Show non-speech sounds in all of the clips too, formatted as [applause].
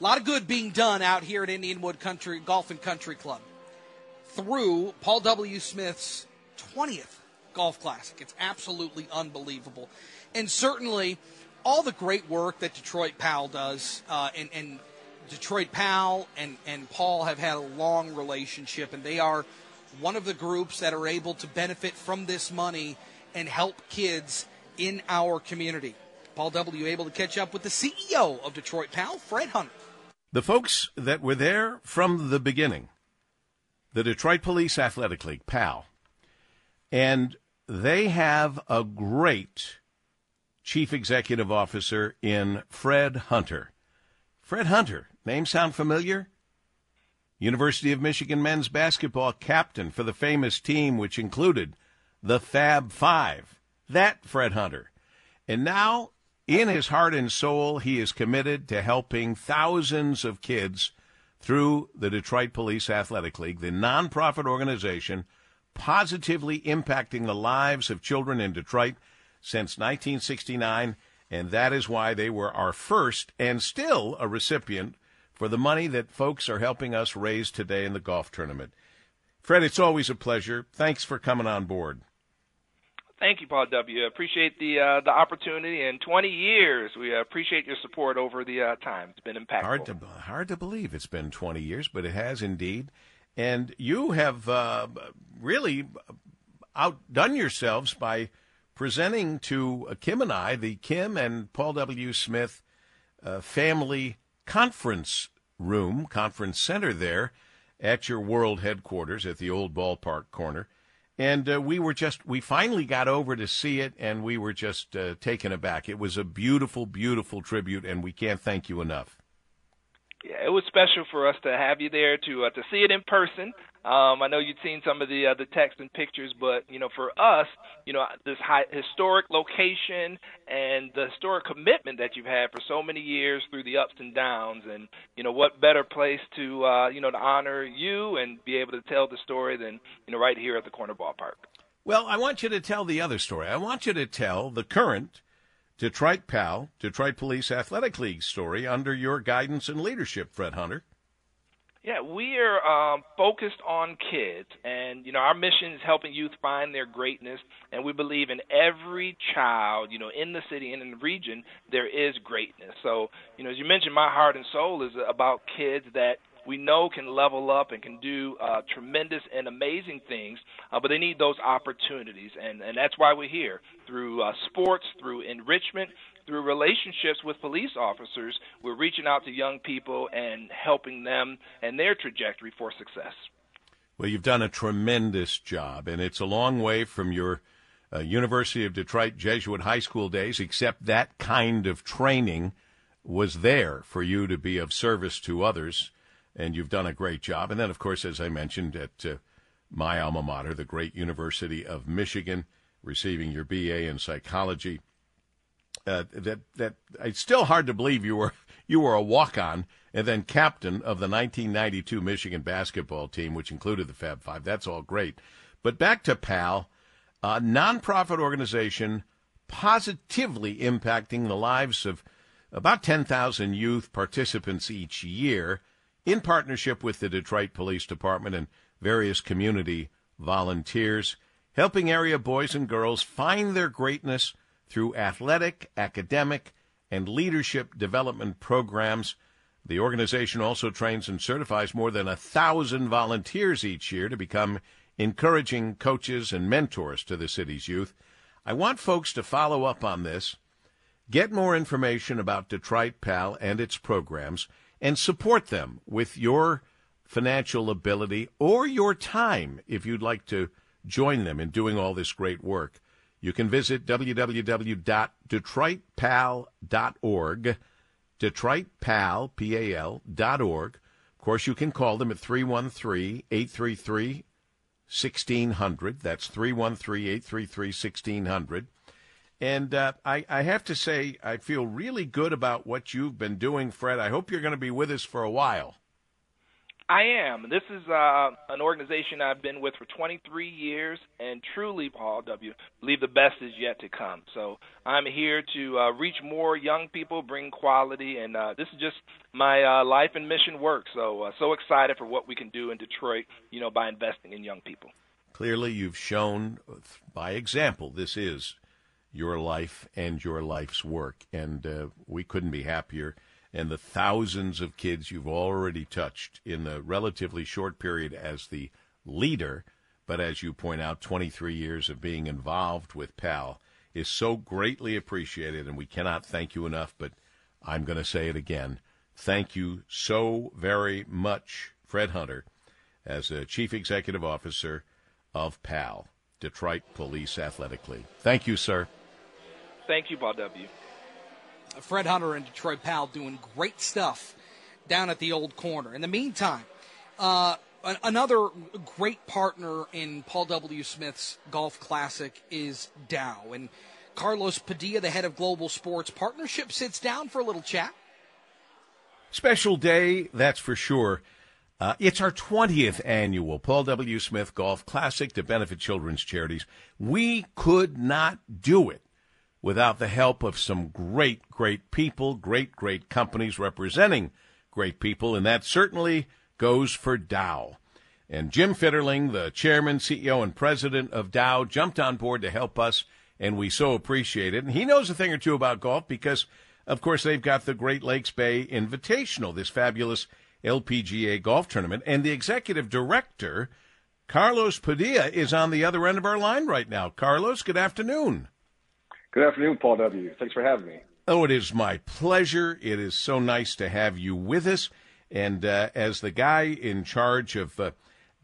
A lot of good being done out here at Indianwood Country Golf and Country Club through Paul W. Smith's 20th Golf Classic. It's absolutely unbelievable. And certainly all the great work that Detroit Pal does, uh, and, and Detroit Pal and, and Paul have had a long relationship, and they are one of the groups that are able to benefit from this money and help kids in our community. Paul W. able to catch up with the CEO of Detroit Pal, Fred Hunter. The folks that were there from the beginning, the Detroit Police Athletic League, PAL, and they have a great chief executive officer in Fred Hunter. Fred Hunter, name sound familiar? University of Michigan men's basketball captain for the famous team which included the Fab Five. That Fred Hunter. And now, in his heart and soul, he is committed to helping thousands of kids through the Detroit Police Athletic League, the nonprofit organization positively impacting the lives of children in Detroit since 1969. And that is why they were our first and still a recipient for the money that folks are helping us raise today in the golf tournament. Fred, it's always a pleasure. Thanks for coming on board. Thank you, Paul W. Appreciate the uh, the opportunity. In 20 years, we appreciate your support over the uh, time. It's been impactful. Hard to hard to believe it's been 20 years, but it has indeed. And you have uh, really outdone yourselves by presenting to Kim and I the Kim and Paul W. Smith uh, family conference room, conference center there at your world headquarters at the old ballpark corner. And uh, we were just, we finally got over to see it and we were just uh, taken aback. It was a beautiful, beautiful tribute, and we can't thank you enough yeah, it was special for us to have you there to uh, to see it in person. Um, I know you'd seen some of the uh, the text and pictures, but you know, for us, you know, this high, historic location and the historic commitment that you've had for so many years through the ups and downs, and you know, what better place to uh, you know to honor you and be able to tell the story than you know right here at the corner ballpark. Well, I want you to tell the other story. I want you to tell the current Detroit PAL, Detroit Police Athletic League story under your guidance and leadership, Fred Hunter. Yeah, we are um, focused on kids, and you know our mission is helping youth find their greatness, and we believe in every child, you know, in the city and in the region there is greatness. So, you know, as you mentioned, my heart and soul is about kids that we know can level up and can do uh, tremendous and amazing things, uh, but they need those opportunities, and and that's why we're here through uh, sports, through enrichment, through relationships with police officers. We're reaching out to young people and helping them and their trajectory for success. Well, you've done a tremendous job, and it's a long way from your uh, University of Detroit Jesuit high school days, except that kind of training was there for you to be of service to others and you've done a great job. And then, of course, as I mentioned, at uh, my alma mater, the great University of Michigan, receiving your BA in psychology. Uh, that that it's still hard to believe you were you were a walk on and then captain of the 1992 Michigan basketball team, which included the Fab Five. That's all great. But back to PAL, a nonprofit organization positively impacting the lives of about 10,000 youth participants each year in partnership with the Detroit Police Department and various community volunteers, helping area boys and girls find their greatness through athletic, academic, and leadership development programs. The organization also trains and certifies more than a thousand volunteers each year to become encouraging coaches and mentors to the city's youth. I want folks to follow up on this, get more information about Detroit PAL and its programs, and support them with your financial ability or your time if you'd like to join them in doing all this great work. You can visit www.detroitpal.org, detroitpal, P-A-L, dot org. Of course, you can call them at 313-833-1600. That's 313-833-1600. And uh, I, I have to say, I feel really good about what you've been doing, Fred. I hope you're going to be with us for a while. I am. This is uh, an organization I've been with for 23 years, and truly, Paul W. believe the best is yet to come. So I'm here to uh, reach more young people, bring quality, and uh, this is just my uh, life and mission work. So uh, so excited for what we can do in Detroit, you know, by investing in young people. Clearly, you've shown by example this is your life and your life's work, and uh, we couldn't be happier and the thousands of kids you've already touched in the relatively short period as the leader, but as you point out, 23 years of being involved with PAL is so greatly appreciated, and we cannot thank you enough. But I'm going to say it again. Thank you so very much, Fred Hunter, as the Chief Executive Officer of PAL, Detroit Police Athletic League. Thank you, sir. Thank you, Bob W. Fred Hunter and Detroit Pal doing great stuff down at the old corner. In the meantime, uh, another great partner in Paul W. Smith's Golf Classic is Dow. And Carlos Padilla, the head of Global Sports Partnership, sits down for a little chat. Special day, that's for sure. Uh, it's our 20th annual Paul W. Smith Golf Classic to benefit children's charities. We could not do it without the help of some great, great people, great, great companies representing great people, and that certainly goes for Dow. And Jim Fitterling, the chairman, CEO, and president of Dow, jumped on board to help us, and we so appreciate it. And he knows a thing or two about golf because, of course, they've got the Great Lakes Bay Invitational, this fabulous LPGA golf tournament. And the executive director, Carlos Padilla, is on the other end of our line right now. Carlos, good afternoon. Good afternoon, Paul W. Thanks for having me. Oh, it is my pleasure. It is so nice to have you with us. And uh, as the guy in charge of uh,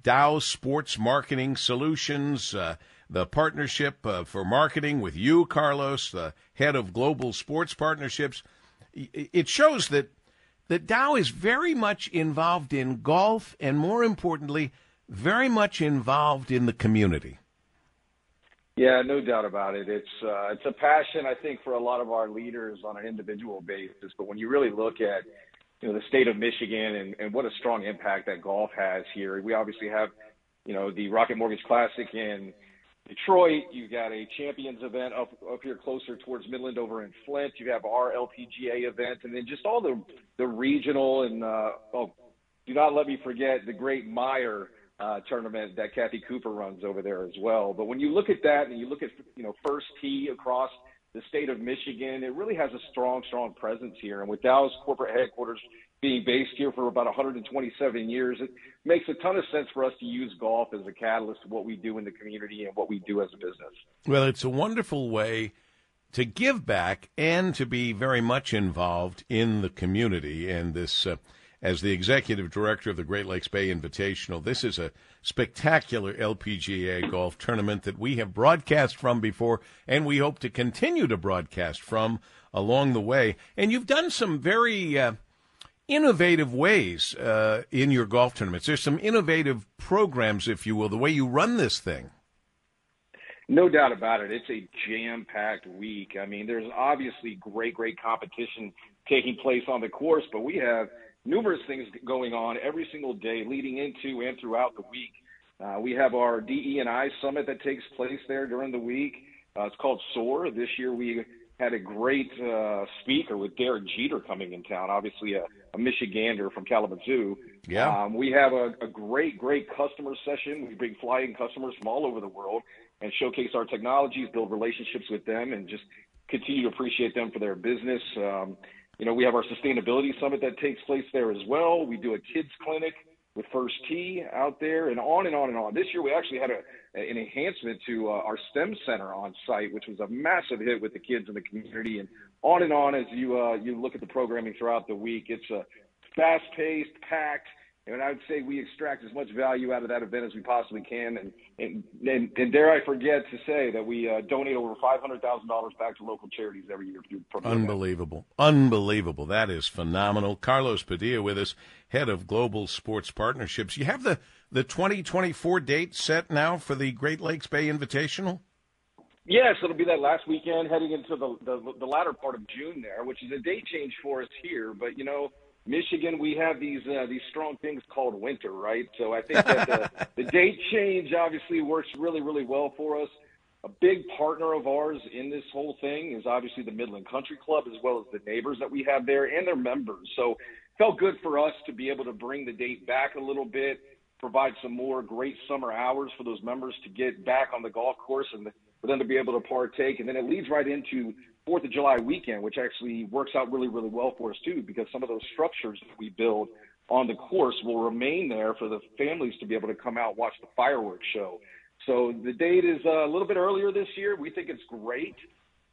Dow Sports Marketing Solutions, uh, the partnership uh, for marketing with you, Carlos, the head of Global Sports Partnerships, it shows that that Dow is very much involved in golf, and more importantly, very much involved in the community. Yeah, no doubt about it. It's uh, it's a passion I think for a lot of our leaders on an individual basis. But when you really look at you know the state of Michigan and, and what a strong impact that golf has here, we obviously have you know the Rocket Mortgage Classic in Detroit. You got a Champions event up up here closer towards Midland over in Flint. You have our LPGA event, and then just all the the regional and uh, oh, do not let me forget the Great Meijer uh, tournament that Kathy Cooper runs over there as well. But when you look at that and you look at you know first tee across the state of Michigan, it really has a strong, strong presence here. And with Dow's corporate headquarters being based here for about 127 years, it makes a ton of sense for us to use golf as a catalyst to what we do in the community and what we do as a business. Well, it's a wonderful way to give back and to be very much involved in the community and this. Uh, as the executive director of the Great Lakes Bay Invitational. This is a spectacular LPGA golf tournament that we have broadcast from before, and we hope to continue to broadcast from along the way. And you've done some very uh, innovative ways uh, in your golf tournaments. There's some innovative programs, if you will, the way you run this thing. No doubt about it. It's a jam packed week. I mean, there's obviously great, great competition taking place on the course, but we have numerous things going on every single day leading into and throughout the week. Uh, we have our DE&I summit that takes place there during the week. Uh, it's called SOAR. This year we had a great uh, speaker with Derek Jeter coming in town, obviously a, a Michigander from Kalamazoo. Yeah. Um, we have a, a great, great customer session. We bring flying customers from all over the world and showcase our technologies, build relationships with them, and just continue to appreciate them for their business. Um, you know, we have our sustainability summit that takes place there as well. We do a kids clinic with First Tee out there, and on and on and on. This year, we actually had a, an enhancement to uh, our STEM center on site, which was a massive hit with the kids in the community, and on and on as you uh, you look at the programming throughout the week. It's a fast-paced, packed and I would say we extract as much value out of that event as we possibly can. And and, and, and dare I forget to say that we uh, donate over five hundred thousand dollars back to local charities every year. Unbelievable, unbelievable! That is phenomenal. Carlos Padilla with us, head of global sports partnerships. You have the the twenty twenty four date set now for the Great Lakes Bay Invitational. Yes, it'll be that last weekend, heading into the, the the latter part of June there, which is a date change for us here. But you know Michigan, we have these uh, these strong things called winter, right? So I think that the, [laughs] the date change obviously works really, really well for us. A big partner of ours in this whole thing is obviously the Midland Country Club, as well as the neighbors that we have there and their members. So felt good for us to be able to bring the date back a little bit, provide some more great summer hours for those members to get back on the golf course and for them to be able to partake. And then it leads right into Fourth of July weekend, which actually works out really, really well for us too, because some of those structures that we build on the course will remain there for the families to be able to come out watch the fireworks show. So the date is uh, a little bit earlier this year. We think it's great.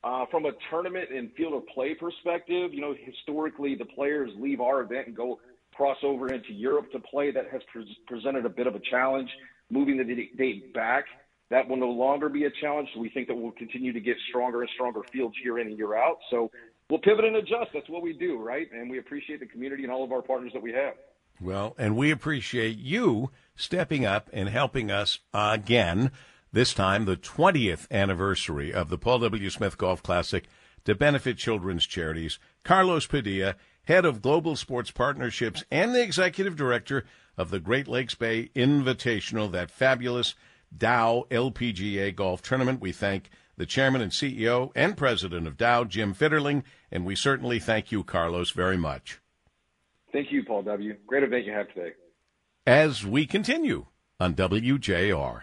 Uh, from a tournament and field of play perspective, you know, historically the players leave our event and go cross over into Europe to play. That has pre- presented a bit of a challenge. Moving the date back that will no longer be a challenge. So we think that we'll continue to get stronger and stronger fields year in and year out. So we'll pivot and adjust. That's what we do, right? And we appreciate the community and all of our partners that we have. Well, and we appreciate you stepping up and helping us again, this time the 20th anniversary of the Paul W. Smith Golf Classic to benefit children's charities. Carlos Padilla, head of Global Sports Partnerships and the executive director of the Great Lakes Bay Invitational, that fabulous Dow LPGA Golf Tournament. We thank the chairman and CEO and president of Dow, Jim Fitterling, and we certainly thank you, Carlos, very much. Thank you, Paul W. Great event you have today. As we continue on WJR.